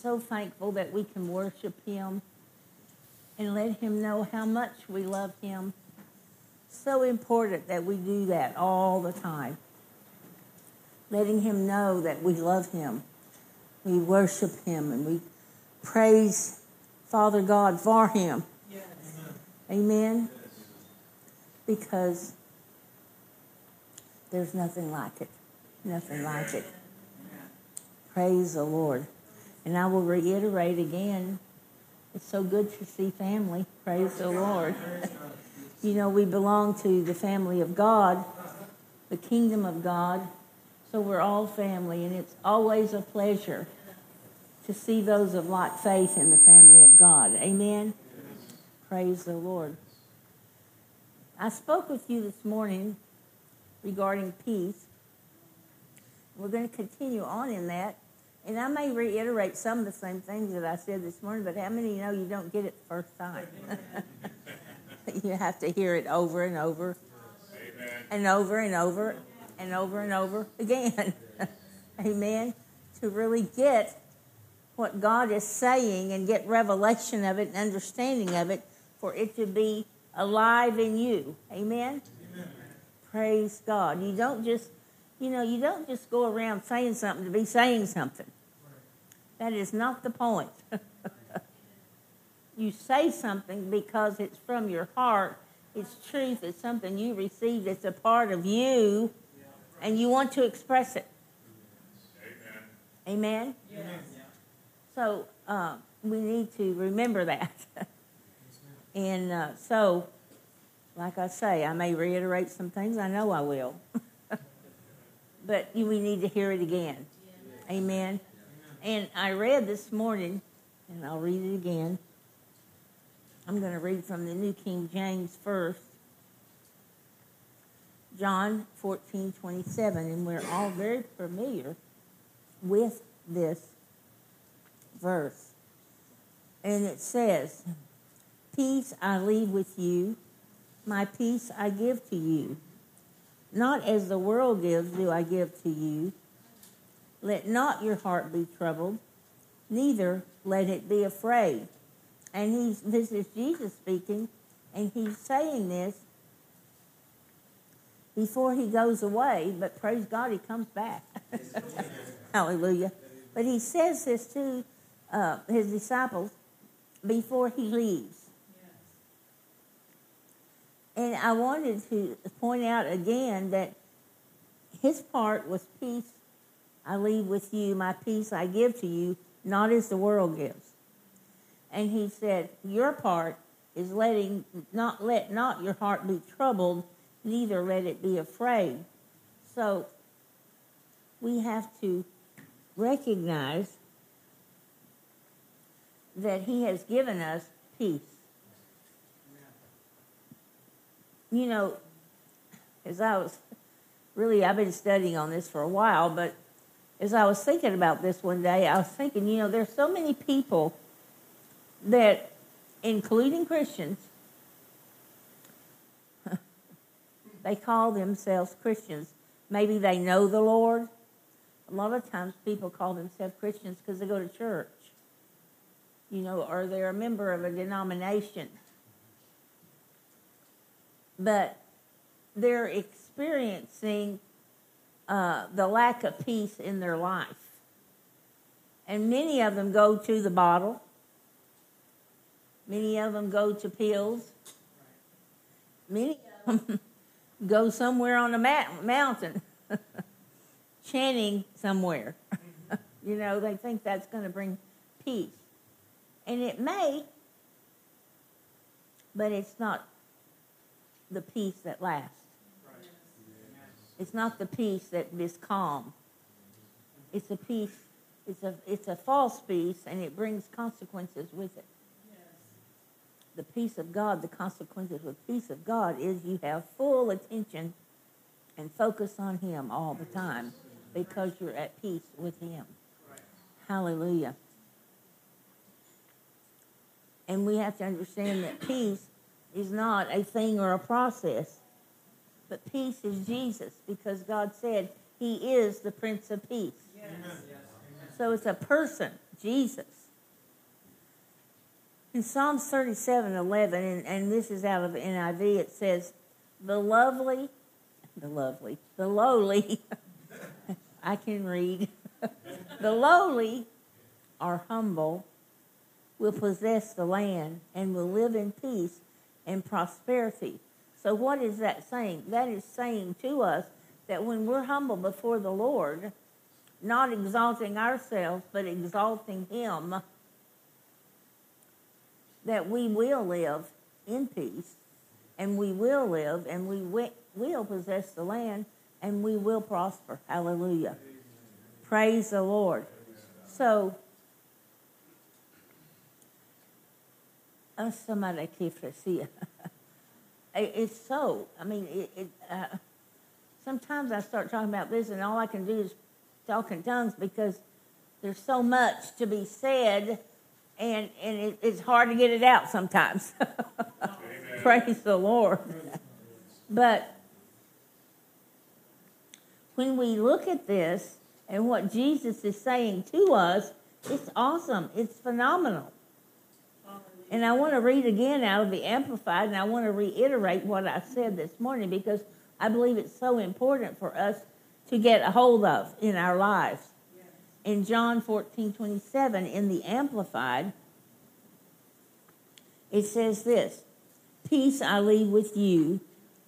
So thankful that we can worship Him and let Him know how much we love Him. So important that we do that all the time. Letting Him know that we love Him. We worship Him and we praise Father God for Him. Yes. Amen. Yes. Because there's nothing like it. Nothing like it. Praise the Lord. And I will reiterate again it's so good to see family. Praise the Lord. you know, we belong to the family of God, the kingdom of God. So we're all family, and it's always a pleasure to see those of like faith in the family of God. Amen. Praise the Lord. I spoke with you this morning regarding peace. We're going to continue on in that. And I may reiterate some of the same things that I said this morning, but how many you know you don't get it the first time? you have to hear it over and over Amen. and over and over and over and over again. Amen. To really get what God is saying and get revelation of it and understanding of it for it to be alive in you. Amen. Praise God. You don't just, you know, you don't just go around saying something to be saying something. That is not the point. you say something because it's from your heart. It's truth. It's something you received. It's a part of you, and you want to express it. Amen. Amen. So uh, we need to remember that. and uh, so, like I say, I may reiterate some things. I know I will. but you, we need to hear it again. Amen. And I read this morning, and I'll read it again. I'm going to read from the New King James first. John 14, 27, and we're all very familiar with this verse. And it says, Peace I leave with you, my peace I give to you. Not as the world gives do I give to you. Let not your heart be troubled, neither let it be afraid. And he's, this is Jesus speaking, and he's saying this before he goes away, but praise God, he comes back. Hallelujah. But he says this to uh, his disciples before he leaves. And I wanted to point out again that his part was peace I leave with you, my peace I give to you, not as the world gives. And he said, Your part is letting not let not your heart be troubled, neither let it be afraid. So we have to recognize that he has given us peace. You know, as I was really, I've been studying on this for a while, but as I was thinking about this one day, I was thinking, you know, there's so many people that, including Christians, they call themselves Christians. Maybe they know the Lord. A lot of times people call themselves Christians because they go to church, you know, or they're a member of a denomination. But they're experiencing uh, the lack of peace in their life. And many of them go to the bottle. Many of them go to pills. Many of them go somewhere on a ma- mountain, chanting somewhere. you know, they think that's going to bring peace. And it may, but it's not the peace that lasts. It's not the peace that is calm. It's a peace, it's a, it's a false peace, and it brings consequences with it. The peace of God, the consequences of peace of God is you have full attention and focus on Him all the time because you're at peace with Him. Hallelujah. And we have to understand that peace is not a thing or a process, but peace is Jesus because God said He is the Prince of Peace. Yes. So it's a person, Jesus. In Psalms 37 11, and, and this is out of NIV, it says, The lovely, the lovely, the lowly, I can read, the lowly are humble, will possess the land, and will live in peace and prosperity. So, what is that saying? That is saying to us that when we're humble before the Lord, not exalting ourselves, but exalting Him, that we will live in peace, and we will live, and we will possess the land, and we will prosper. Hallelujah. Amen. Praise the Lord. So, uh, somebody It's so. I mean, it, it uh, sometimes I start talking about this, and all I can do is talk in tongues because there's so much to be said, and and it, it's hard to get it out sometimes. Praise the Lord. but when we look at this and what Jesus is saying to us, it's awesome. It's phenomenal. And I want to read again out of the Amplified, and I want to reiterate what I said this morning because I believe it's so important for us to get a hold of in our lives. Yes. In John 14 27, in the Amplified, it says this Peace I leave with you,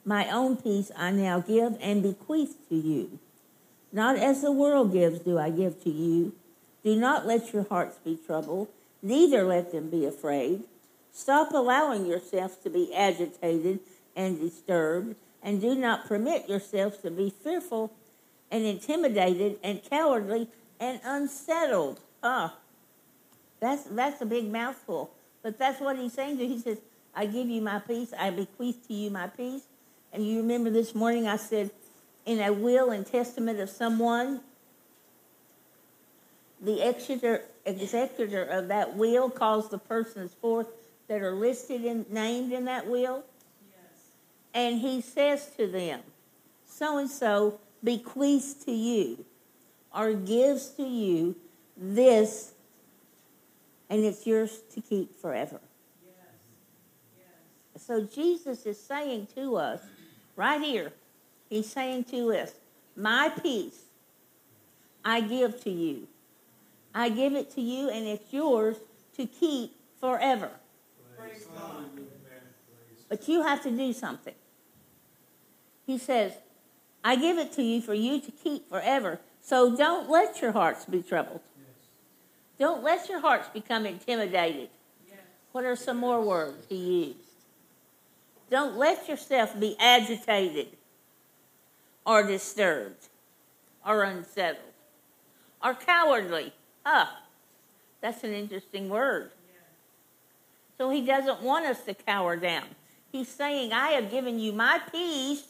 my own peace I now give and bequeath to you. Not as the world gives do I give to you. Do not let your hearts be troubled, neither let them be afraid. Stop allowing yourself to be agitated and disturbed, and do not permit yourselves to be fearful and intimidated and cowardly and unsettled. Ah, that's that's a big mouthful, but that's what he's saying to. you. He says, "I give you my peace. I bequeath to you my peace." And you remember this morning I said, in a will and testament of someone, the executor, executor of that will calls the persons forth that are listed and named in that will. Yes. And he says to them, so and so bequeaths to you or gives to you this, and it's yours to keep forever. Yes. Yes. So Jesus is saying to us right here, he's saying to us, My peace I give to you. I give it to you, and it's yours to keep forever. But you have to do something. He says, I give it to you for you to keep forever. So don't let your hearts be troubled. Don't let your hearts become intimidated. What are some more words he used? Don't let yourself be agitated or disturbed or unsettled or cowardly. Ah, that's an interesting word. So he doesn't want us to cower down. He's saying, I have given you my peace,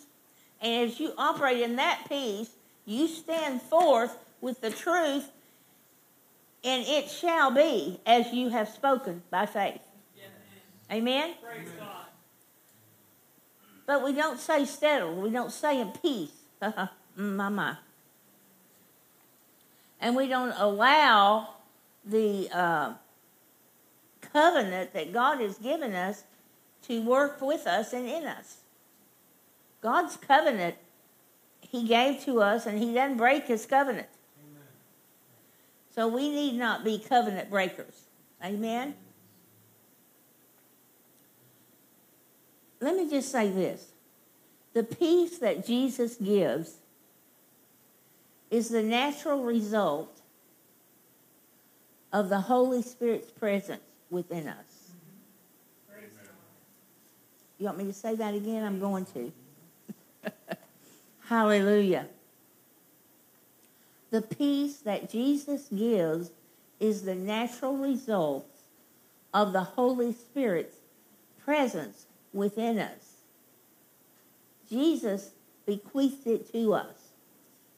and as you operate in that peace, you stand forth with the truth, and it shall be as you have spoken by faith. Amen? Praise God. But we don't say settled. We don't say in peace. Mm, my, my. And we don't allow the uh, covenant that God has given us to work with us and in us. God's covenant he gave to us, and he doesn't break his covenant. Amen. So we need not be covenant breakers. Amen? Let me just say this the peace that Jesus gives is the natural result of the Holy Spirit's presence within us. You want me to say that again? I'm going to. Hallelujah. The peace that Jesus gives is the natural result of the Holy Spirit's presence within us. Jesus bequeathed it to us.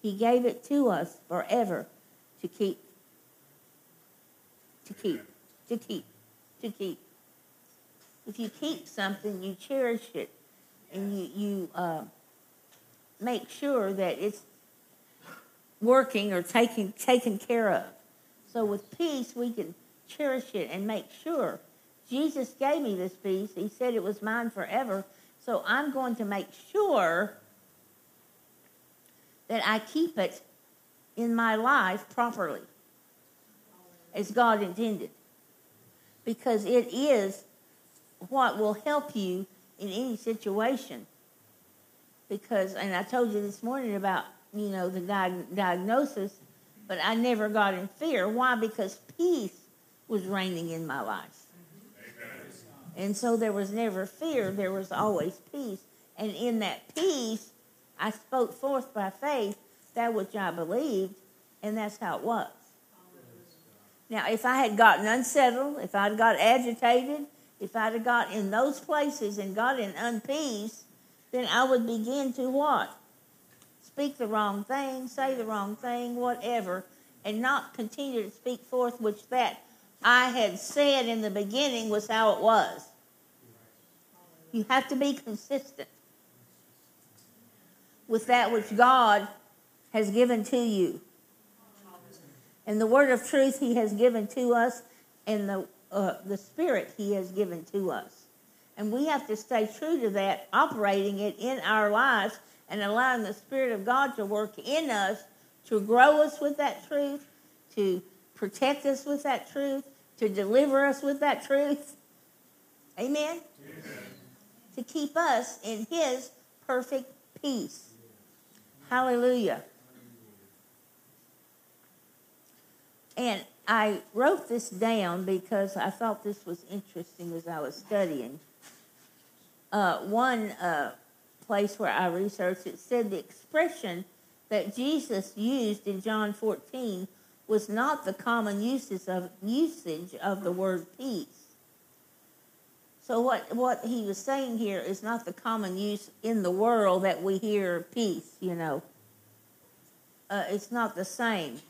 He gave it to us forever to keep. To keep. To keep. To keep. If you keep something, you cherish it and you, you uh, make sure that it's working or taken, taken care of. So with peace, we can cherish it and make sure. Jesus gave me this peace. He said it was mine forever. So I'm going to make sure that I keep it in my life properly as God intended. Because it is what will help you in any situation. Because, and I told you this morning about, you know, the diagnosis, but I never got in fear. Why? Because peace was reigning in my life. And so there was never fear, there was always peace. And in that peace, I spoke forth by faith that which I believed, and that's how it was. Now, if I had gotten unsettled, if I'd got agitated, if I'd have got in those places and got in unpeace, then I would begin to what? Speak the wrong thing, say the wrong thing, whatever, and not continue to speak forth which that I had said in the beginning was how it was. You have to be consistent with that which God has given to you. And the word of truth he has given to us, and the, uh, the spirit he has given to us. And we have to stay true to that, operating it in our lives and allowing the Spirit of God to work in us to grow us with that truth, to protect us with that truth, to deliver us with that truth. Amen? Amen. To keep us in His perfect peace. Hallelujah. And I wrote this down because I thought this was interesting as I was studying. Uh, one uh, place where I researched it said the expression that Jesus used in John 14 was not the common uses of, usage of the word peace. So what, what he was saying here is not the common use in the world that we hear peace, you know. Uh, it's not the same.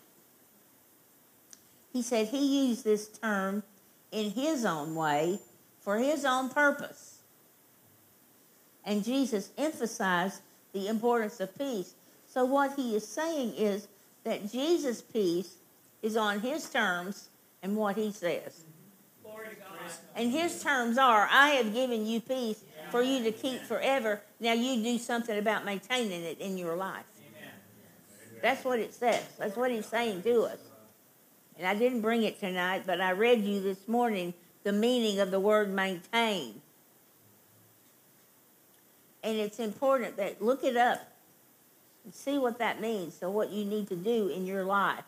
He said he used this term in his own way for his own purpose. And Jesus emphasized the importance of peace. So, what he is saying is that Jesus' peace is on his terms and what he says. And his terms are I have given you peace for you to keep forever. Now you do something about maintaining it in your life. That's what it says. That's what he's saying to us and I didn't bring it tonight, but I read you this morning the meaning of the word maintain. And it's important that look it up and see what that means. So, what you need to do in your life.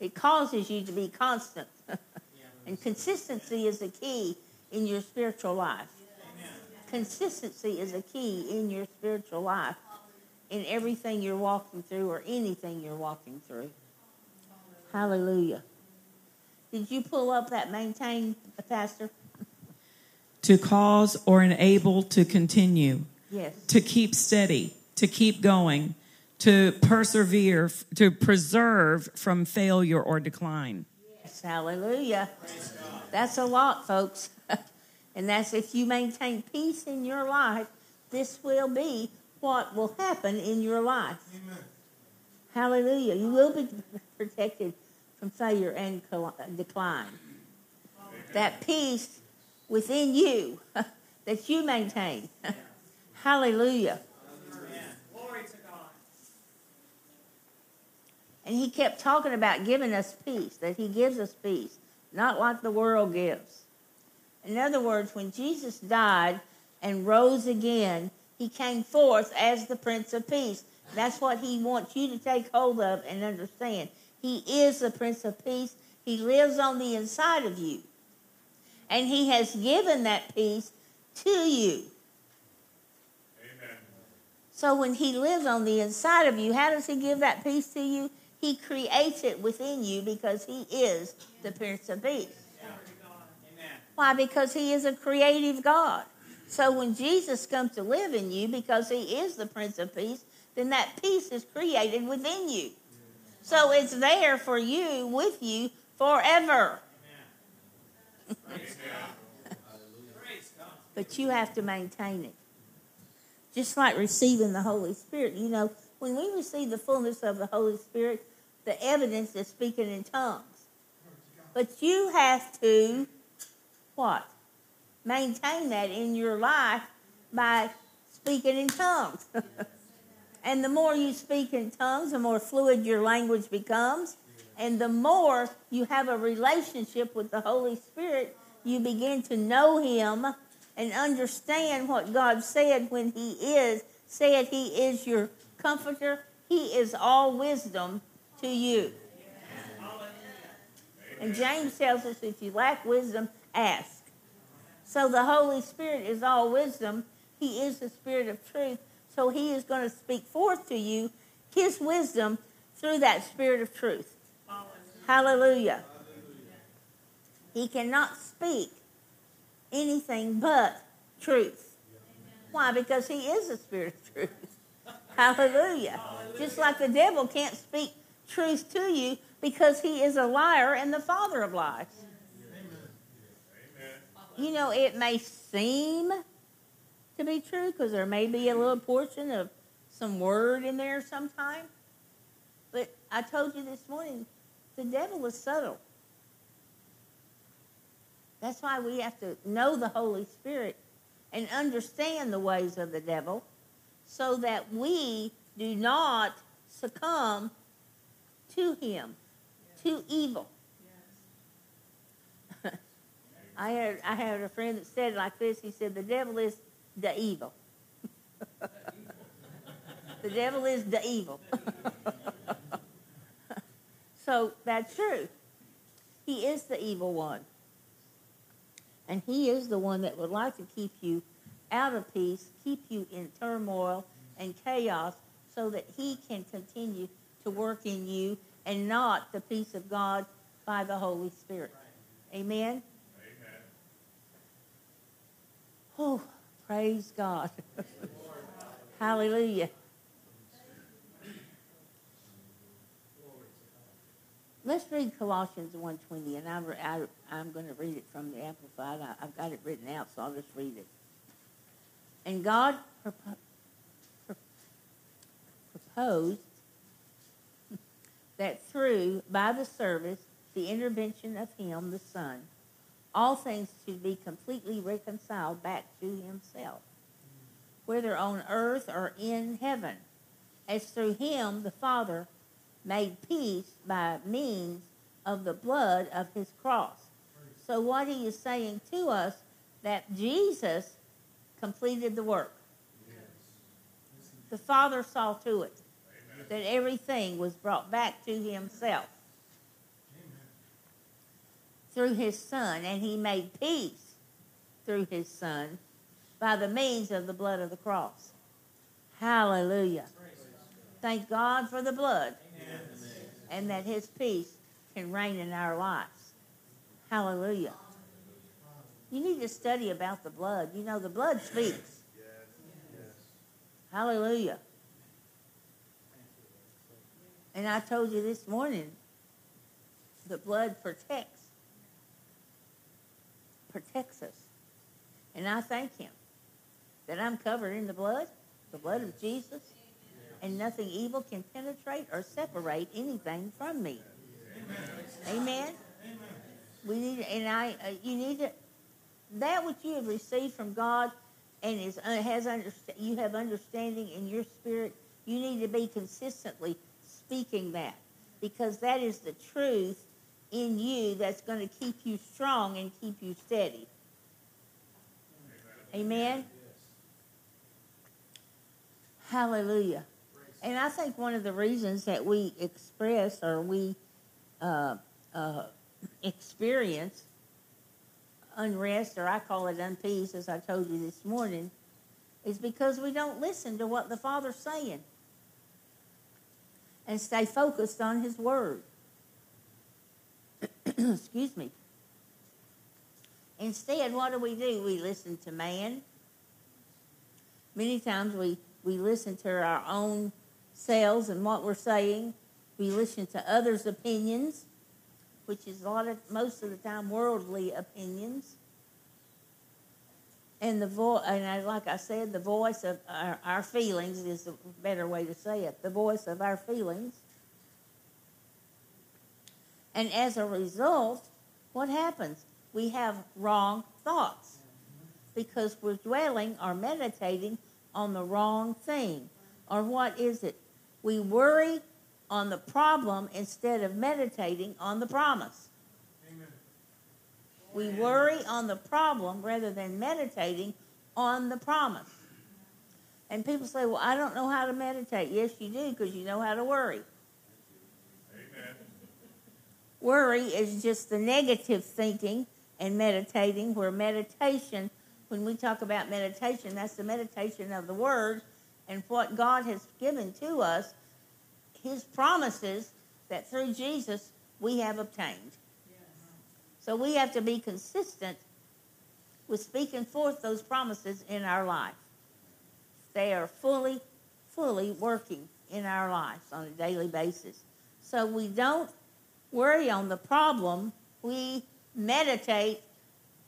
It causes you to be constant. and consistency is a key in your spiritual life. Consistency is a key in your spiritual life, in everything you're walking through or anything you're walking through. Hallelujah. Did you pull up that maintain, Pastor? To cause or enable to continue. Yes. To keep steady, to keep going, to persevere, to preserve from failure or decline. Yes, hallelujah. That's a lot, folks. and that's if you maintain peace in your life, this will be what will happen in your life. Amen. Hallelujah. You will be protected from failure and decline. That peace within you that you maintain. Hallelujah. And he kept talking about giving us peace, that he gives us peace, not like the world gives. In other words, when Jesus died and rose again, he came forth as the Prince of Peace. That's what he wants you to take hold of and understand. He is the Prince of Peace. He lives on the inside of you. And He has given that peace to you. Amen. So when He lives on the inside of you, how does He give that peace to you? He creates it within you because He is the Prince of Peace. Why? Because He is a creative God. So when Jesus comes to live in you, because He is the Prince of Peace, then that peace is created within you. So it's there for you, with you, forever. but you have to maintain it. Just like receiving the Holy Spirit. You know, when we receive the fullness of the Holy Spirit, the evidence is speaking in tongues. But you have to, what? Maintain that in your life by speaking in tongues. and the more you speak in tongues, the more fluid your language becomes. And the more you have a relationship with the Holy Spirit, you begin to know Him and understand what God said when He is, said He is your comforter. He is all wisdom to you. And James tells us if you lack wisdom, ask. So the Holy Spirit is all wisdom. He is the Spirit of truth. So He is going to speak forth to you His wisdom through that Spirit of truth. Hallelujah. He cannot speak anything but truth. Why? Because he is the spirit of truth. Hallelujah. Just like the devil can't speak truth to you because he is a liar and the father of lies. You know, it may seem to be true because there may be a little portion of some word in there sometime. But I told you this morning, the devil is subtle. That's why we have to know the Holy Spirit and understand the ways of the devil so that we do not succumb to him, yes. to evil. Yes. I had I had a friend that said like this. He said the devil is the evil. the devil is the evil. so that's true. He is the evil one. And He is the one that would like to keep you out of peace, keep you in turmoil and chaos, so that He can continue to work in you and not the peace of God by the Holy Spirit. Amen? Amen. Oh, praise God. Hallelujah. Let's read Colossians 1.20, and I'm, I, I'm going to read it from the Amplified. I, have got it written out, so I'll just read it. And God proposed that through, by the service, the intervention of Him, the Son, all things should be completely reconciled back to Himself, whether on earth or in heaven, as through Him, the Father, made peace by means of the blood of his cross. So what he is saying to us that Jesus completed the work. The Father saw to it that everything was brought back to himself through his Son, and he made peace through his Son by the means of the blood of the cross. Hallelujah. Thank God for the blood and that his peace can reign in our lives. Hallelujah. You need to study about the blood. You know, the blood speaks. Hallelujah. And I told you this morning, the blood protects. Protects us. And I thank him that I'm covered in the blood, the blood of Jesus and nothing evil can penetrate or separate anything from me. Amen. Amen. We need, and I, uh, you need to, that which you have received from God, and is uh, has understand, you have understanding in your spirit. You need to be consistently speaking that, because that is the truth in you that's going to keep you strong and keep you steady. Amen. Hallelujah. And I think one of the reasons that we express or we uh, uh, experience unrest, or I call it unpeace, as I told you this morning, is because we don't listen to what the Father's saying and stay focused on His Word. Excuse me. Instead, what do we do? We listen to man. Many times we, we listen to our own selves and what we're saying. We listen to others' opinions, which is a lot of most of the time worldly opinions. And the vo- and I, like I said, the voice of our, our feelings is a better way to say it. The voice of our feelings. And as a result, what happens? We have wrong thoughts because we're dwelling or meditating on the wrong thing. Or what is it? We worry on the problem instead of meditating on the promise. Amen. We worry on the problem rather than meditating on the promise. And people say, Well, I don't know how to meditate. Yes, you do, because you know how to worry. Worry is just the negative thinking and meditating, where meditation, when we talk about meditation, that's the meditation of the Word and what God has given to us, His promises that through Jesus we have obtained. So we have to be consistent with speaking forth those promises in our life. They are fully, fully working in our lives on a daily basis. So we don't worry on the problem, we meditate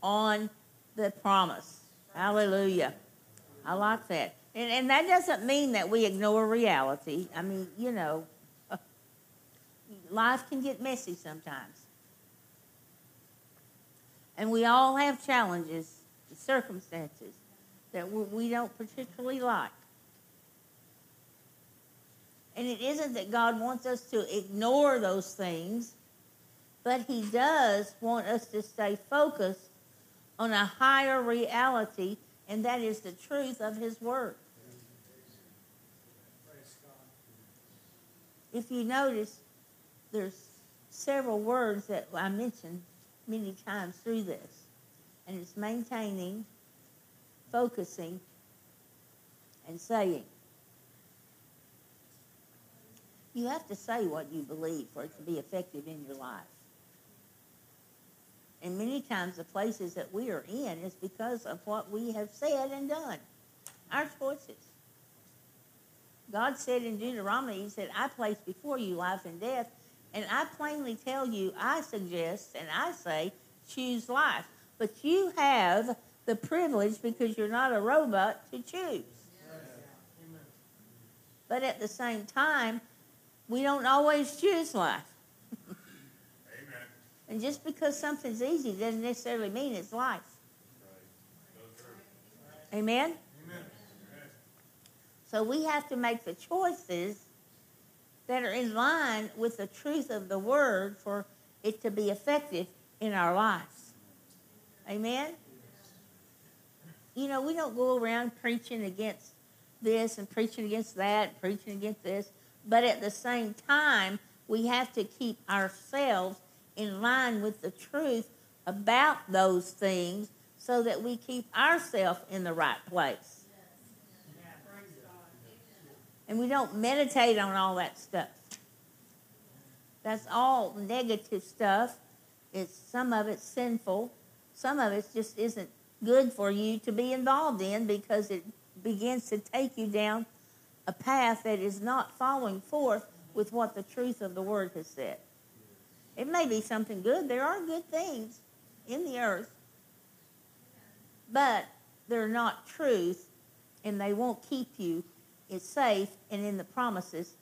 on the promise. Hallelujah. I like that. And, and that doesn't mean that we ignore reality. I mean, you know, life can get messy sometimes. And we all have challenges, circumstances that we don't particularly like. And it isn't that God wants us to ignore those things, but He does want us to stay focused on a higher reality, and that is the truth of His Word. If you notice, there's several words that I mentioned many times through this, and it's maintaining, focusing, and saying. You have to say what you believe for it to be effective in your life. And many times the places that we are in is because of what we have said and done, our choices. God said in Deuteronomy, He said, I place before you life and death. And I plainly tell you, I suggest and I say, choose life. But you have the privilege, because you're not a robot, to choose. But at the same time, we don't always choose life. Amen. and just because something's easy doesn't necessarily mean it's life. Amen? So we have to make the choices that are in line with the truth of the word for it to be effective in our lives. Amen? You know, we don't go around preaching against this and preaching against that, preaching against this, but at the same time, we have to keep ourselves in line with the truth about those things so that we keep ourselves in the right place and we don't meditate on all that stuff. That's all negative stuff. It's some of it's sinful. Some of it just isn't good for you to be involved in because it begins to take you down a path that is not following forth with what the truth of the word has said. It may be something good. There are good things in the earth, but they're not truth and they won't keep you is safe and in the promises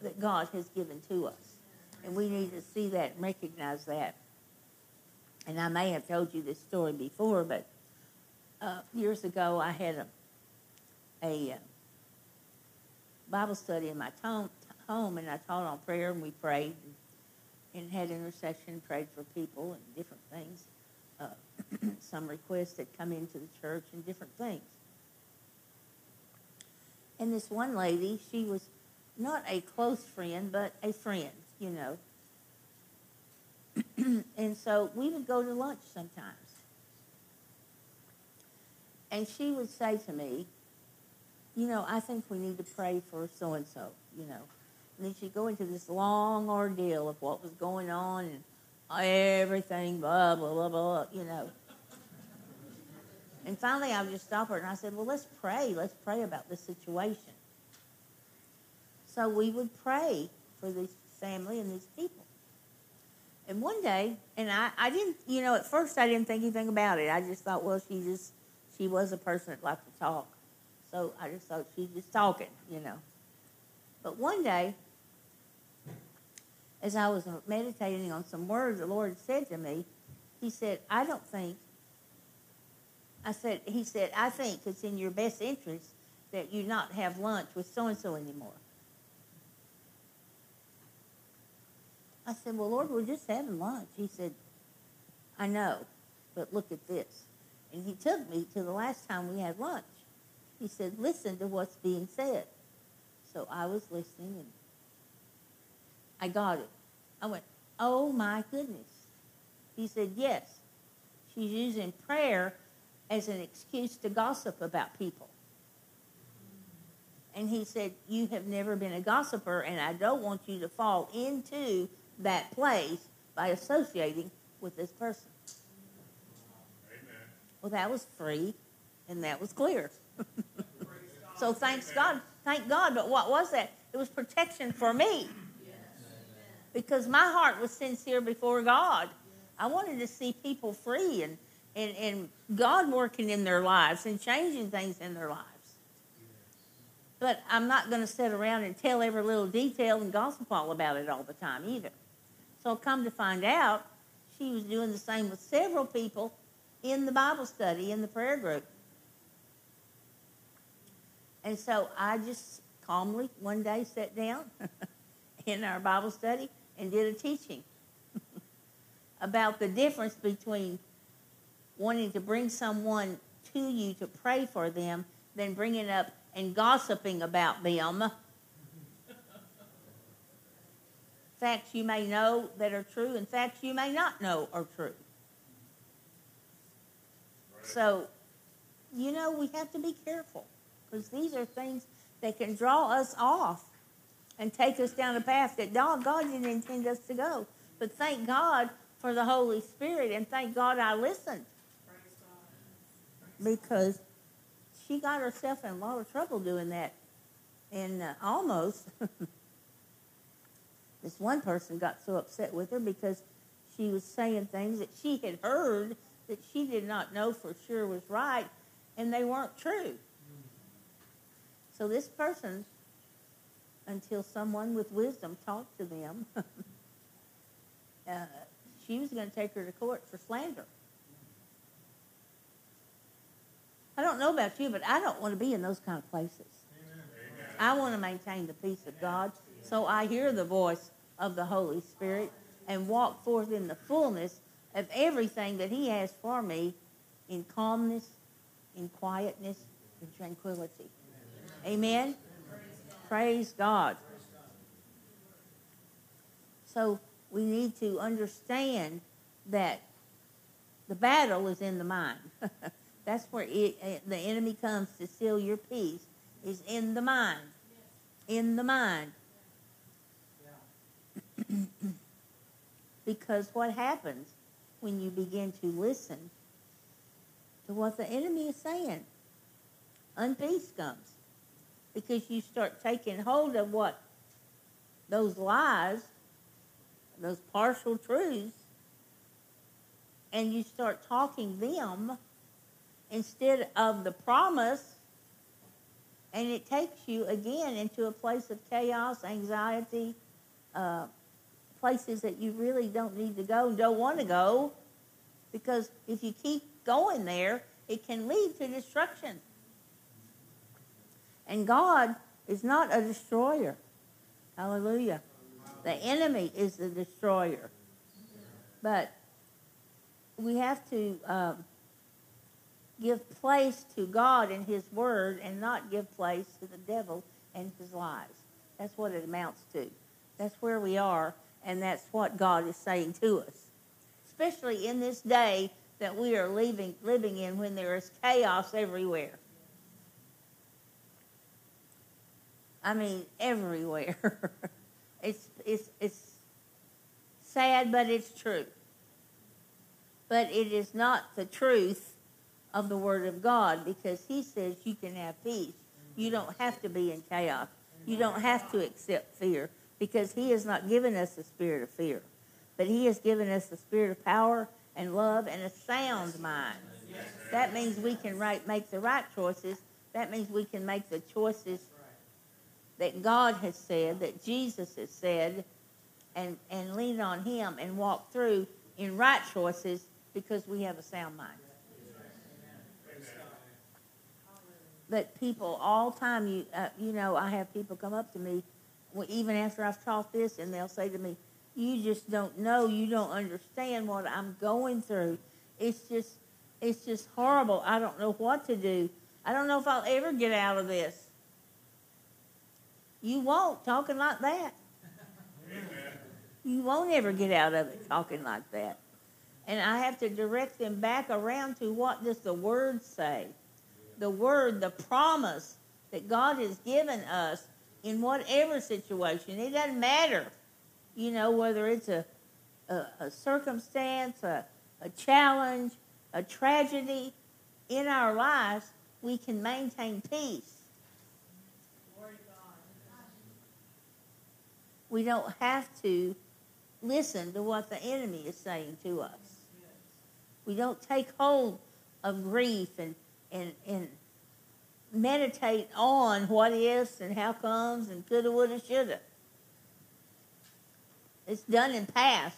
that God has given to us. And we need to see that and recognize that. And I may have told you this story before, but uh, years ago I had a, a uh, Bible study in my home, and I taught on prayer, and we prayed and, and had intercession, prayed for people and different things. Uh, some requests that come into the church and different things. And this one lady, she was not a close friend, but a friend, you know. and so we would go to lunch sometimes. And she would say to me, you know, I think we need to pray for so and so, you know. And then she'd go into this long ordeal of what was going on and everything, blah, blah, blah, blah, you know. And finally, I would just stop her and I said, Well, let's pray. Let's pray about this situation. So we would pray for this family and these people. And one day, and I, I didn't, you know, at first I didn't think anything about it. I just thought, well, she just, she was a person that liked to talk. So I just thought she's just talking, you know. But one day, as I was meditating on some words the Lord said to me, He said, I don't think, I said, He said, I think it's in your best interest that you not have lunch with so and so anymore. I said, Well, Lord, we're just having lunch. He said, I know, but look at this. And he took me to the last time we had lunch. He said, Listen to what's being said. So I was listening and I got it. I went, Oh my goodness. He said, Yes. She's using prayer as an excuse to gossip about people. And he said, You have never been a gossiper, and I don't want you to fall into that place by associating with this person. Amen. Well, that was free and that was clear. so thanks God. Thank God. But what was that? It was protection for me. Because my heart was sincere before God. I wanted to see people free and, and, and God working in their lives and changing things in their lives. But I'm not going to sit around and tell every little detail and gossip all about it all the time either. So come to find out, she was doing the same with several people in the Bible study, in the prayer group. And so I just calmly one day sat down in our Bible study and did a teaching about the difference between wanting to bring someone to you to pray for them than bringing up and gossiping about them. Facts you may know that are true and facts you may not know are true. So, you know, we have to be careful because these are things that can draw us off and take us down a path that God, didn't intend us to go. But thank God for the Holy Spirit and thank God I listened. Because she got herself in a lot of trouble doing that. And uh, almost This one person got so upset with her because she was saying things that she had heard that she did not know for sure was right, and they weren't true. So this person, until someone with wisdom talked to them, uh, she was going to take her to court for slander. I don't know about you, but I don't want to be in those kind of places. Amen. I want to maintain the peace of God. So I hear the voice of the Holy Spirit and walk forth in the fullness of everything that He has for me in calmness, in quietness, in tranquility. Amen? Praise God. So we need to understand that the battle is in the mind. That's where it, eh, the enemy comes to steal your peace, is in the mind. In the mind. because what happens when you begin to listen to what the enemy is saying? Unpeace comes because you start taking hold of what those lies, those partial truths, and you start talking them instead of the promise, and it takes you again into a place of chaos, anxiety, uh, places that you really don't need to go and don't want to go because if you keep going there, it can lead to destruction. And God is not a destroyer. Hallelujah. The enemy is the destroyer. But we have to um, give place to God and His Word and not give place to the devil and his lies. That's what it amounts to. That's where we are and that's what God is saying to us. Especially in this day that we are living, living in when there is chaos everywhere. I mean, everywhere. it's, it's, it's sad, but it's true. But it is not the truth of the Word of God because He says you can have peace. You don't have to be in chaos. You don't have to accept fear because He has not given us the spirit of fear, but He has given us the spirit of power and love and a sound mind. That means we can right, make the right choices. That means we can make the choices that God has said, that Jesus has said, and, and lean on Him and walk through in right choices because we have a sound mind. But people all time, you uh, you know, I have people come up to me, even after I've taught this, and they'll say to me, "You just don't know. You don't understand what I'm going through. It's just, it's just horrible. I don't know what to do. I don't know if I'll ever get out of this." You won't talking like that. You won't ever get out of it talking like that. And I have to direct them back around to what does the word say? The word, the promise that God has given us in whatever situation. It doesn't matter, you know, whether it's a, a, a circumstance, a, a challenge, a tragedy in our lives, we can maintain peace. We don't have to listen to what the enemy is saying to us. We don't take hold of grief and, and, and meditate on what is and how comes and coulda, woulda, shoulda. It's done and past.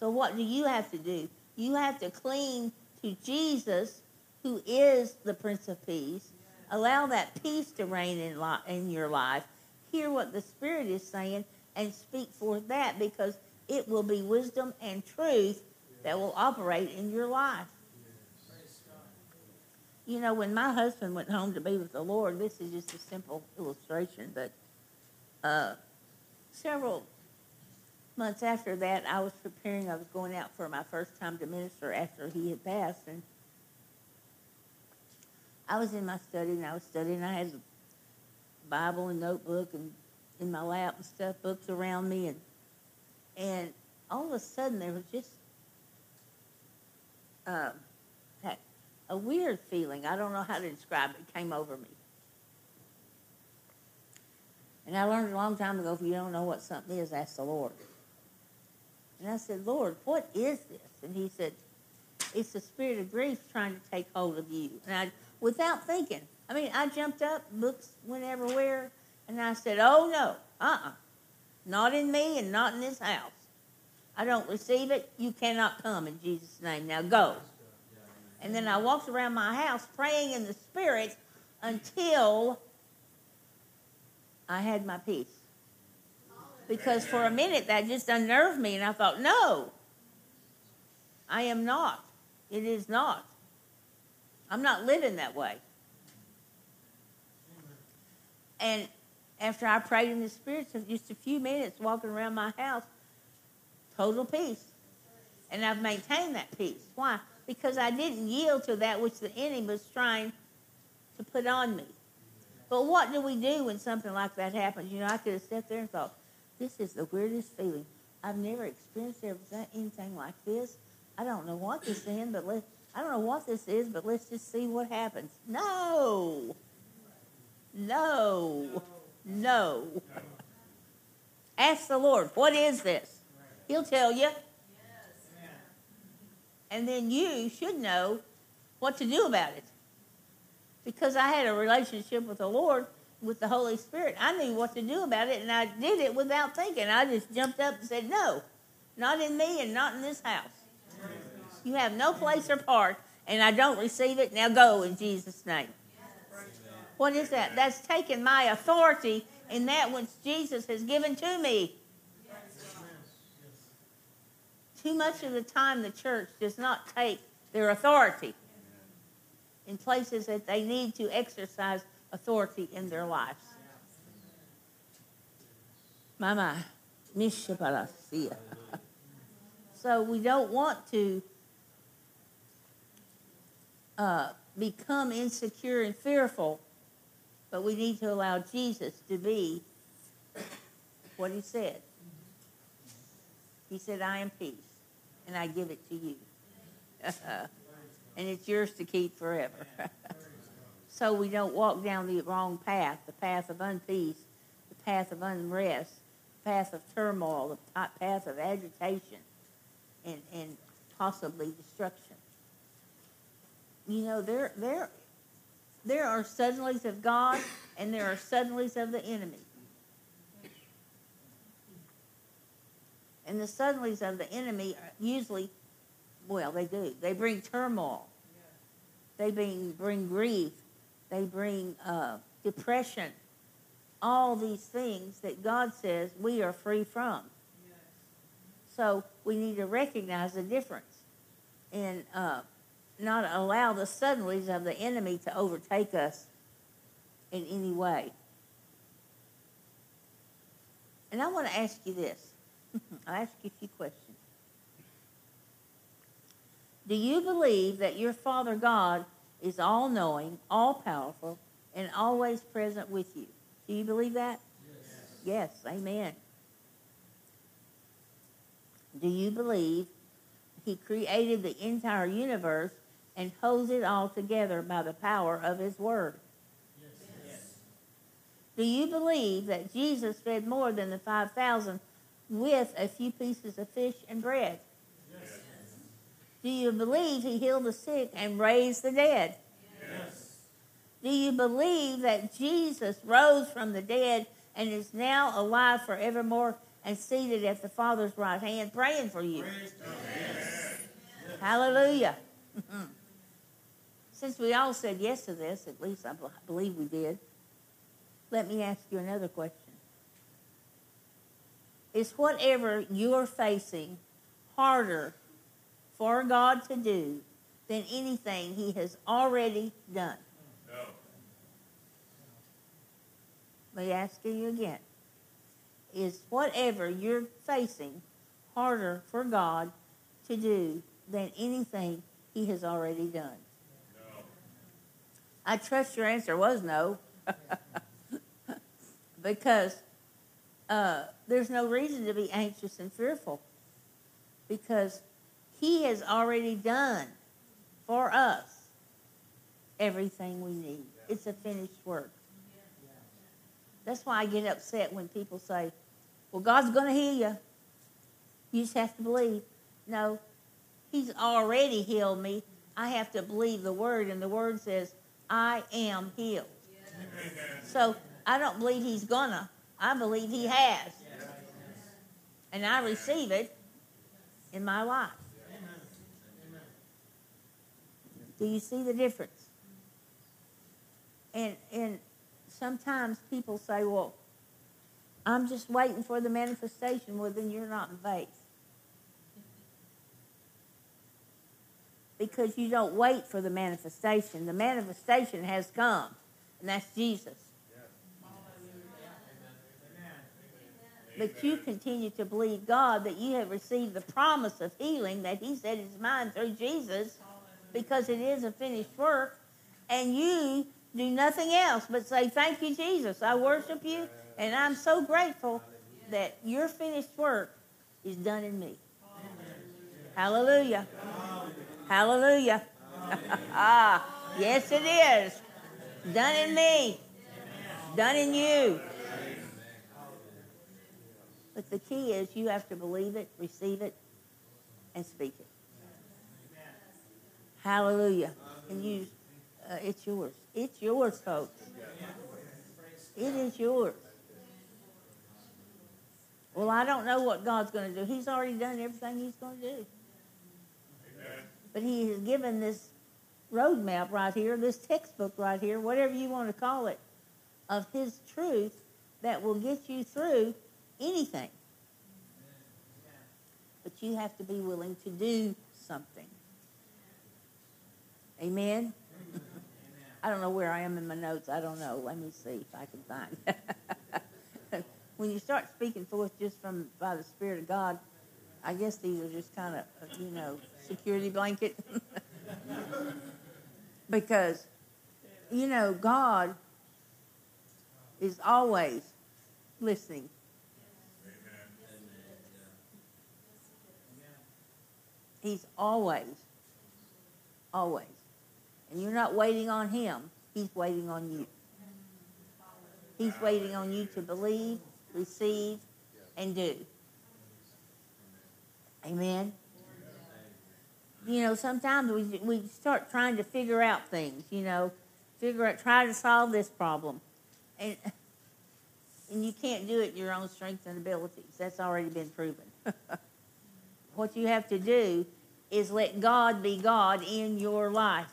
So what do you have to do? You have to cling to Jesus, who is the Prince of Peace. Allow that peace to reign in, li- in your life. Hear what the Spirit is saying and speak forth that because it will be wisdom and truth that will operate in your life. You know, when my husband went home to be with the Lord, this is just a simple illustration, but uh, several months after that, I was preparing, I was going out for my first time to minister after he had passed, and I was in my study and I was studying. I had Bible and notebook and in my lap and stuff, books around me, and and all of a sudden there was just uh, a weird feeling. I don't know how to describe it. It came over me. And I learned a long time ago if you don't know what something is, ask the Lord. And I said, Lord, what is this? And he said, It's the spirit of grief trying to take hold of you. And I, without thinking, I mean, I jumped up, books went everywhere, and I said, Oh no, uh uh-uh. uh not in me and not in this house. I don't receive it. You cannot come in Jesus' name. Now go. And then I walked around my house praying in the Spirit until I had my peace. Because for a minute that just unnerved me, and I thought, no, I am not. It is not. I'm not living that way. And after I prayed in the Spirit for just a few minutes walking around my house, total peace. And I've maintained that peace. Why? Because I didn't yield to that which the enemy was trying to put on me. But what do we do when something like that happens? You know, I could have sat there and thought, this is the weirdest feeling. I've never experienced anything like this. I don't know what this is, but let's—I don't know what this is, but let's just see what happens. No. No. No. Ask the Lord, what is this? He'll tell you. And then you should know what to do about it. Because I had a relationship with the Lord, with the Holy Spirit, I knew what to do about it, and I did it without thinking. I just jumped up and said, No, not in me and not in this house. You have no place or part, and I don't receive it. Now go in Jesus' name. What is that? That's taking my authority in that which Jesus has given to me. Too much of the time, the church does not take their authority in places that they need to exercise authority in their lives. Mama, Mishabarasia. So we don't want to uh, become insecure and fearful But we need to allow Jesus to be what he said. He said, I am peace, and I give it to you. and it's yours to keep forever. so we don't walk down the wrong path, the path of unpeace, the path of unrest, the path of turmoil, the path of agitation, and, and possibly destruction. You know, there, there, there are suddenlies of God and there are suddenlies of the enemy. And the suddenlies of the enemy usually, well, they do. They bring turmoil. They bring, bring grief. They bring uh, depression. All these things that God says we are free from. So we need to recognize the difference and uh, not allow the suddenlies of the enemy to overtake us in any way. And I want to ask you this. I'll ask you a few questions. Do you believe that your Father God is all knowing, all powerful, and always present with you? Do you believe that? Yes. Yes, amen. Do you believe he created the entire universe and holds it all together by the power of his word? Yes. Do you believe that Jesus fed more than the 5,000 with a few pieces of fish and bread? Yes. Do you believe he healed the sick and raised the dead? Yes. Do you believe that Jesus rose from the dead and is now alive forevermore and seated at the Father's right hand praying for you? Yes. Hallelujah. Since we all said yes to this, at least I believe we did, let me ask you another question. Is whatever you're facing harder for God to do than anything He has already done? No. Let me ask you again. Is whatever you're facing harder for God to do than anything He has already done? I trust your answer was no. because uh, there's no reason to be anxious and fearful because He has already done for us everything we need. It's a finished work. That's why I get upset when people say, Well, God's going to heal you. You just have to believe. No, He's already healed me. I have to believe the word, and the word says, I am healed. So I don't believe He's gonna. I believe He has. And I receive it in my life. Do you see the difference? And and sometimes people say, "Well, I'm just waiting for the manifestation." Well, then you're not in faith. Because you don't wait for the manifestation. The manifestation has come, and that's Jesus. but you continue to believe God that you have received the promise of healing that He said is mine through Jesus because it is a finished work, and you do nothing else but say, Thank you, Jesus. I worship you, and I'm so grateful that your finished work is done in me. Hallelujah. Hallelujah. ah, yes, it is. Done in me. Done in you. But the key is you have to believe it, receive it, and speak it. Hallelujah. And you, uh, it's yours. It's yours, folks. It is yours. Well, I don't know what God's going to do. He's already done everything He's going to do. But He has given this roadmap right here, this textbook right here, whatever you want to call it, of His truth that will get you through anything. But you have to be willing to do something. Amen? I don't know where I am in my notes. I don't know. Let me see if I can find. when you start speaking forth just from by the Spirit of God, I guess these are just kind of you know security blanket because you know God is always listening. He's always, always. And you're not waiting on him, he's waiting on you. He's waiting on you to believe, receive, and do. Amen. You know, sometimes we, we start trying to figure out things, you know, figure out, try to solve this problem. And, and you can't do it your own strength and abilities. That's already been proven. what you have to do is let God be God in your life.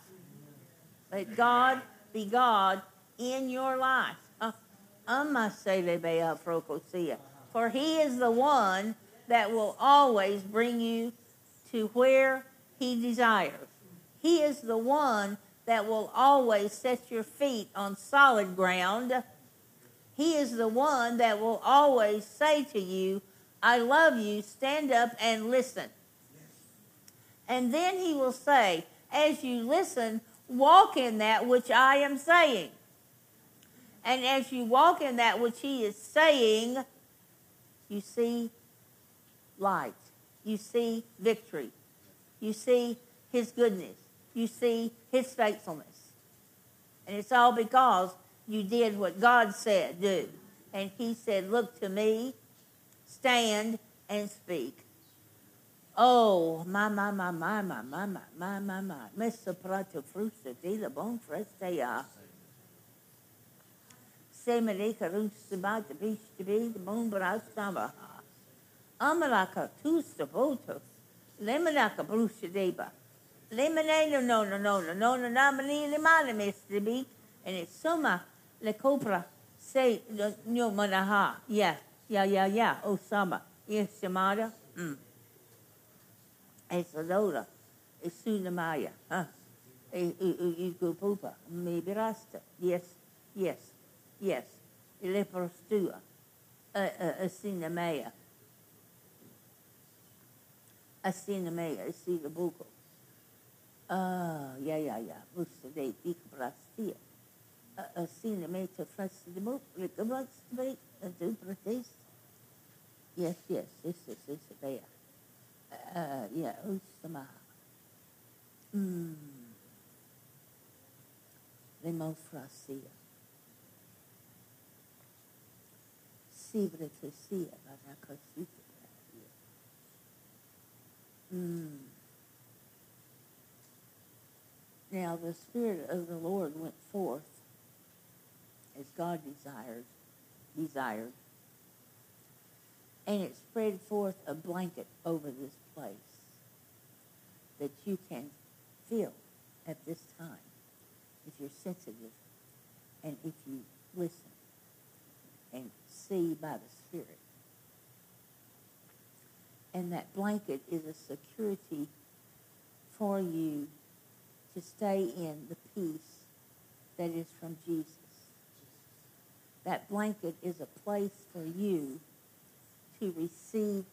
Let God be God in your life. Uh, For he is the one that will always bring you to where he desires. He is the one that will always set your feet on solid ground. He is the one that will always say to you, I love you, stand up and listen. And then he will say, as you listen, walk in that which I am saying. And as you walk in that which he is saying, you see light. You see victory. You see his goodness. You see his faithfulness. And it's all because you did what God said do. And he said, Look to me, stand and speak. Oh, my, my, my, my, my, my, my, my, my, my. Mr. Prato Frusta di la Bon Frestea. Semereka Rusta the Beach to be the. Amalaka Tusta Votos. Lemanaka Bruce Deba. Lemaneno no no no no no no namani limana mistibi and it's soma le copra say no manaha. Yeah, yeah, yeah, yeah. Osama. Yes, Yamada. Mm. It's a loda. It's Sunamaya. Huh? You go poopa. Maybe rasta. Yes, yes, yes. Leprostua. A Sinamaya. Assina meia, Assina buco. Ah, yeah, ja, ja, moesten de diekbrastia. Assina ah, meia te frasse de moe, like a monster break, and do protest. Yes, yes, this is, this is there. Uh, yeah, Ustama. Mm. Remofrasia. Sibre te sia, vada cosita. Mm. Now the Spirit of the Lord went forth as God desired, desired, and it spread forth a blanket over this place that you can feel at this time if you're sensitive and if you listen and see by the Spirit. And that blanket is a security for you to stay in the peace that is from Jesus. That blanket is a place for you to receive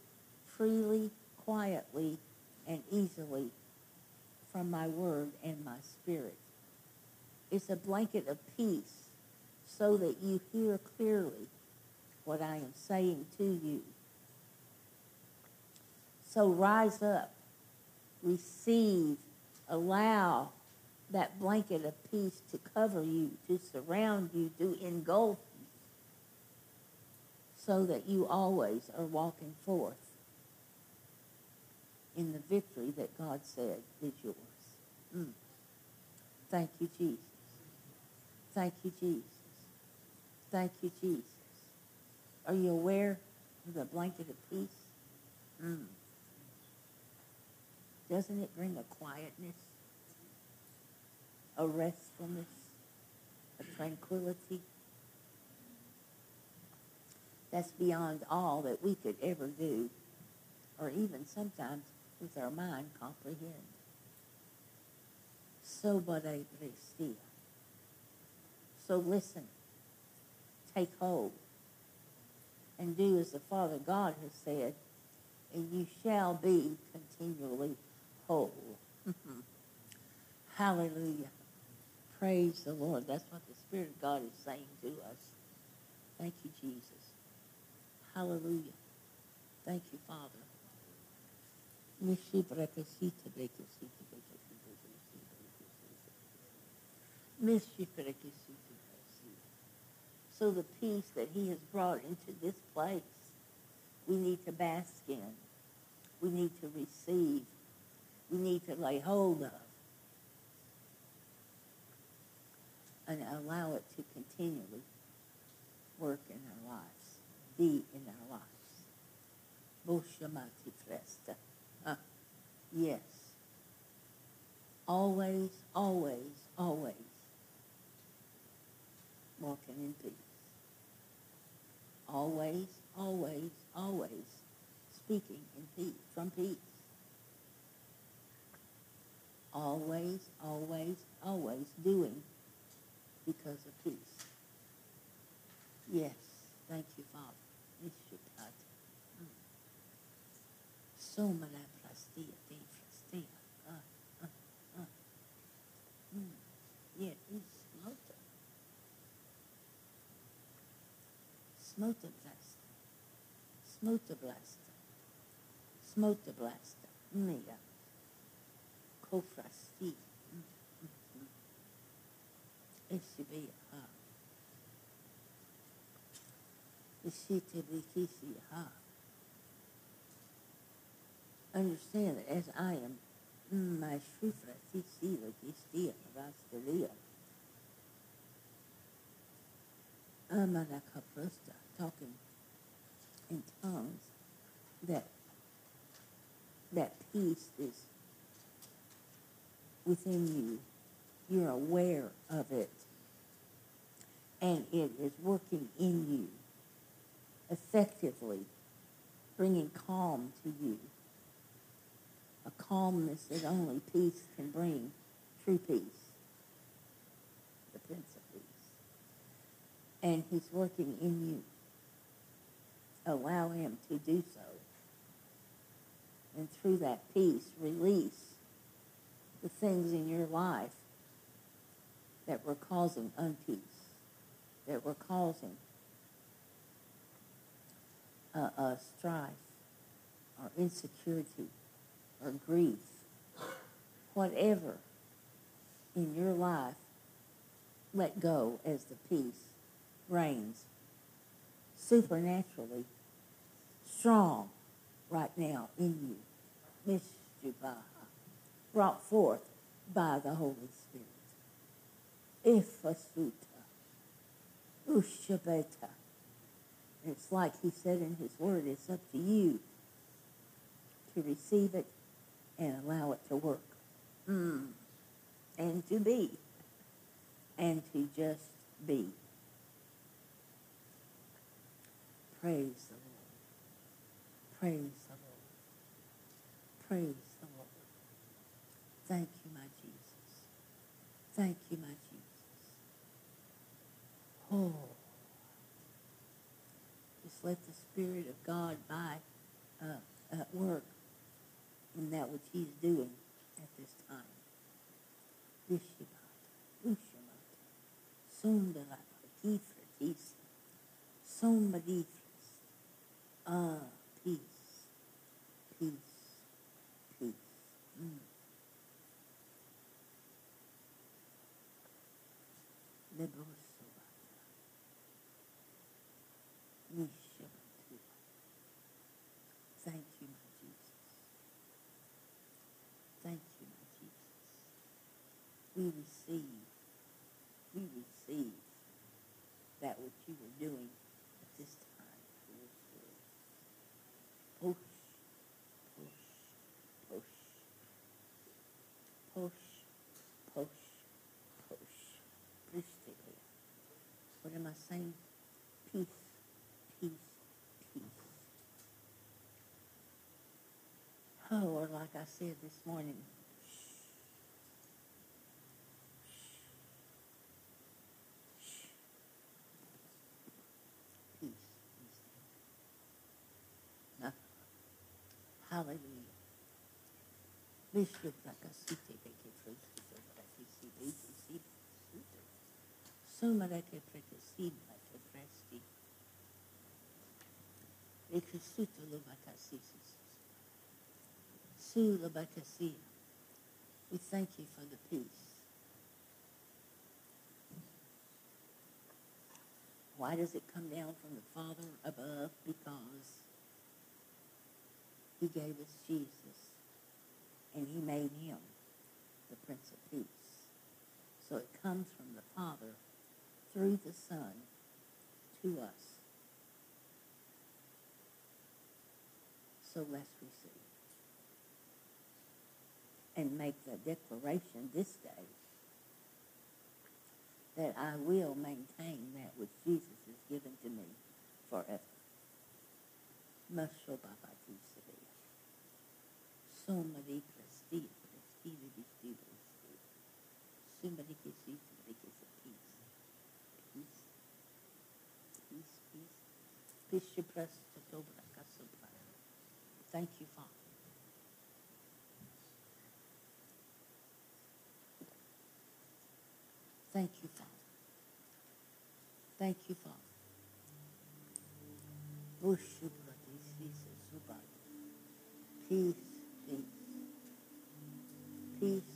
freely, quietly, and easily from my word and my spirit. It's a blanket of peace so that you hear clearly what I am saying to you. So rise up, receive, allow that blanket of peace to cover you, to surround you, to engulf you, so that you always are walking forth in the victory that God said is yours. Mm. Thank you, Jesus. Thank you, Jesus. Thank you, Jesus. Are you aware of the blanket of peace? Mm. Doesn't it bring a quietness, a restfulness, a tranquility? That's beyond all that we could ever do, or even sometimes with our mind comprehend. So but a So listen, take hold, and do as the Father God has said, and you shall be continually whole. Mm-hmm. Hallelujah. Praise the Lord. That's what the Spirit of God is saying to us. Thank you, Jesus. Hallelujah. Thank you, Father. So the peace that he has brought into this place, we need to bask in. We need to receive. We need to lay hold of. And allow it to continually work in our lives, be in our lives. Boshamati Fresta. Yes. Always, always, always walking in peace. Always, always, always speaking in peace, from peace. Always, always, always doing because of peace. Yes. Thank you, Father. Mm. So de plastia. Uh. Mm. Yeah, he's smote. Smote blast. Smote blast. Smote blast. Mega. Kofrasti. Ha. Be kissy ha. Understand that as I am mm, my Shrifra Tisila Kistia Rastalia. Amanaka Prosta talking in tongues that that peace is within you. You're aware of it. And it is working in you effectively, bringing calm to you. A calmness that only peace can bring, true peace, the Prince of Peace. And he's working in you. Allow him to do so. And through that peace, release the things in your life that were causing unpeace, that were causing uh, strife or insecurity or grief, whatever in your life, let go as the peace reigns supernaturally strong right now in you. Mishjubaha, brought forth by the Holy Spirit. Ifasuta, Ushabeta. It's like he said in his word, it's up to you to receive it and allow it to work. Mm. And to be. And to just be. Praise the Lord. Praise the Lord. Praise. Thank you, my Jesus. Thank you, my Jesus. Oh. Just let the Spirit of God by uh, at work in that which He's doing at this time. Ah, peace, peace. Mm. Lebosovata. Nishabatu. Thank you, my Jesus. Thank you, my Jesus. We receive, we receive that which you were doing at this time for your spirit. Push, push, push, push, push, push. Pristically. What am I saying? Peace, peace, peace. Oh, or like I said this morning, peace. peace. Now, hallelujah. Bishop Rakasite Beke Fruit, Rakisi Beke Sita, Suma Reke Preke Sima Te Presti, We thank you for the peace. Why does it come down from the Father above? Because he gave us Jesus and he made him the Prince of Peace. So it comes from the Father through the Son to us. So let's receive And make the declaration this day that I will maintain that which Jesus has given to me forever somebody Christi, peace. Peace. Peace, peace. Dobra Kasubra. Thank you, Father. Thank you, Father. Thank you, Father. Peace. Peace, peace.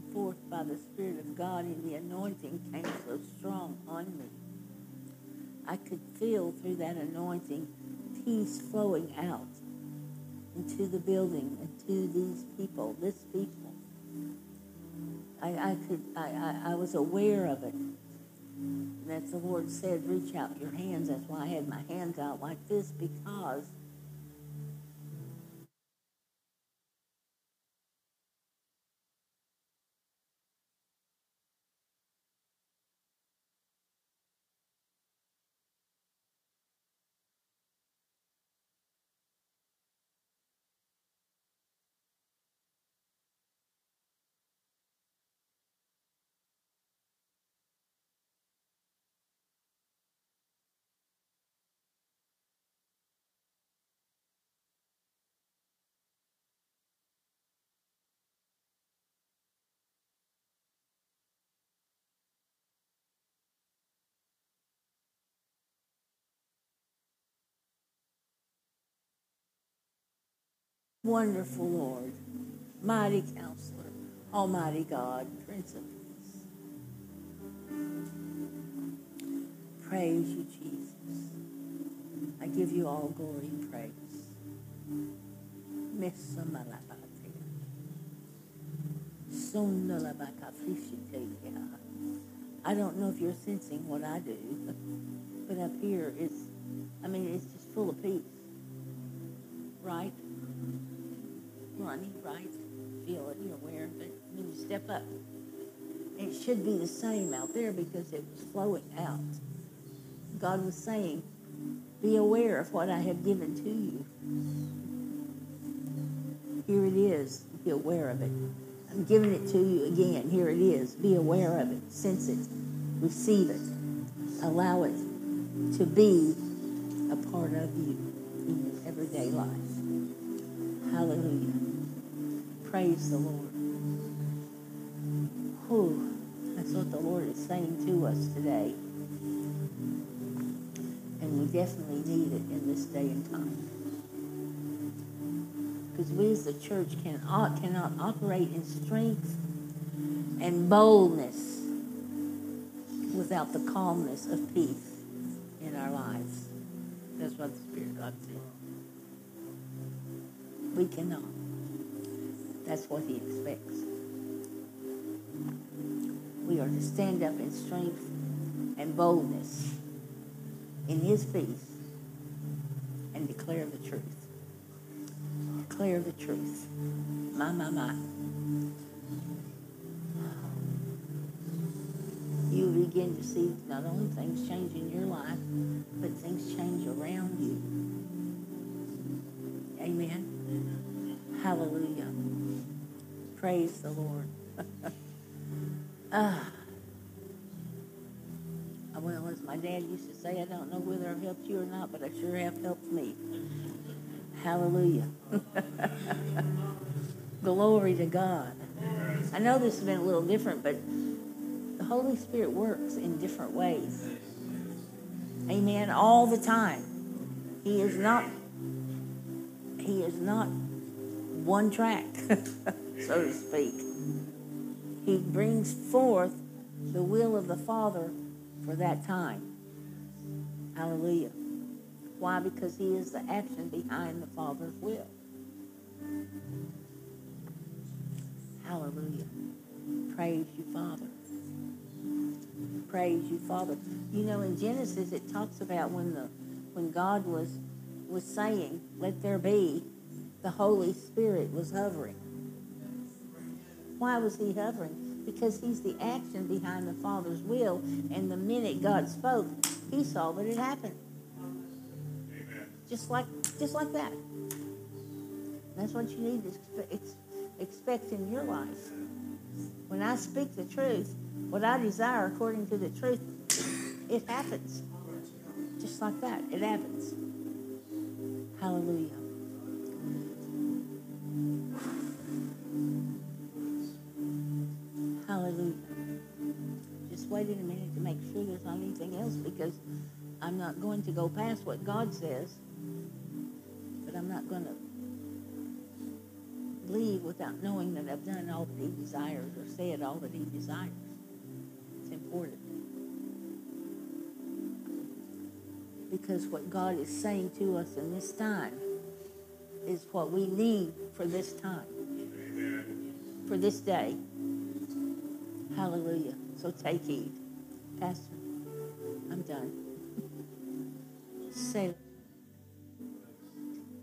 God and the anointing came so strong on me, I could feel through that anointing peace flowing out into the building, into these people, this people. I, I could, I, I, I was aware of it. And that's the Lord said, reach out your hands. That's why I had my hands out like this because wonderful Lord, mighty counselor, almighty God, Prince of Peace. Praise you, Jesus. I give you all glory and praise. I don't know if you're sensing what I do, but up here it's, I mean, it's just full of peace. Right? Ronnie, right? Feel it, you're aware of it. When you step up, it should be the same out there because it was flowing out. God was saying, be aware of what I have given to you. Here it is. Be aware of it. I'm giving it to you again. Here it is. Be aware of it. Sense it. Receive it. Allow it to be a part of you in your everyday life. Hallelujah. Praise the Lord. Whew. That's what the Lord is saying to us today. And we definitely need it in this day and time. Because we as the church can, uh, cannot operate in strength and boldness without the calmness of peace in our lives. That's what the Spirit of God said. We cannot. That's what He expects. We are to stand up in strength and boldness in His peace and declare the truth. Declare the truth. My, my, my. You begin to see not only things change in your life, but things change around you. Praise the Lord. ah. Well, as my dad used to say, I don't know whether I've helped you or not, but I sure have helped me. Hallelujah. Glory to God. I know this has been a little different, but the Holy Spirit works in different ways. Amen. All the time. He is not he is not one track, so to speak. He brings forth the will of the Father for that time. Hallelujah. Why? Because he is the action behind the Father's will. Hallelujah. Praise you, Father. Praise you, Father. You know, in Genesis it talks about when the when God was was saying, Let there be, the Holy Spirit was hovering. Why was he hovering? Because he's the action behind the Father's will, and the minute God spoke, he saw that it happened. Just like just like that. That's what you need to expect in your life. When I speak the truth, what I desire according to the truth, it happens. Just like that. It happens. Hallelujah. Waiting a minute to make sure there's not anything else because I'm not going to go past what God says but I'm not going to leave without knowing that I've done all that he desires or said all that he desires. It's important. Because what God is saying to us in this time is what we need for this time, for this day. Hallelujah. So take heed. Pastor, I'm done. Say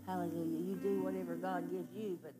Hallelujah. You do whatever God gives you, but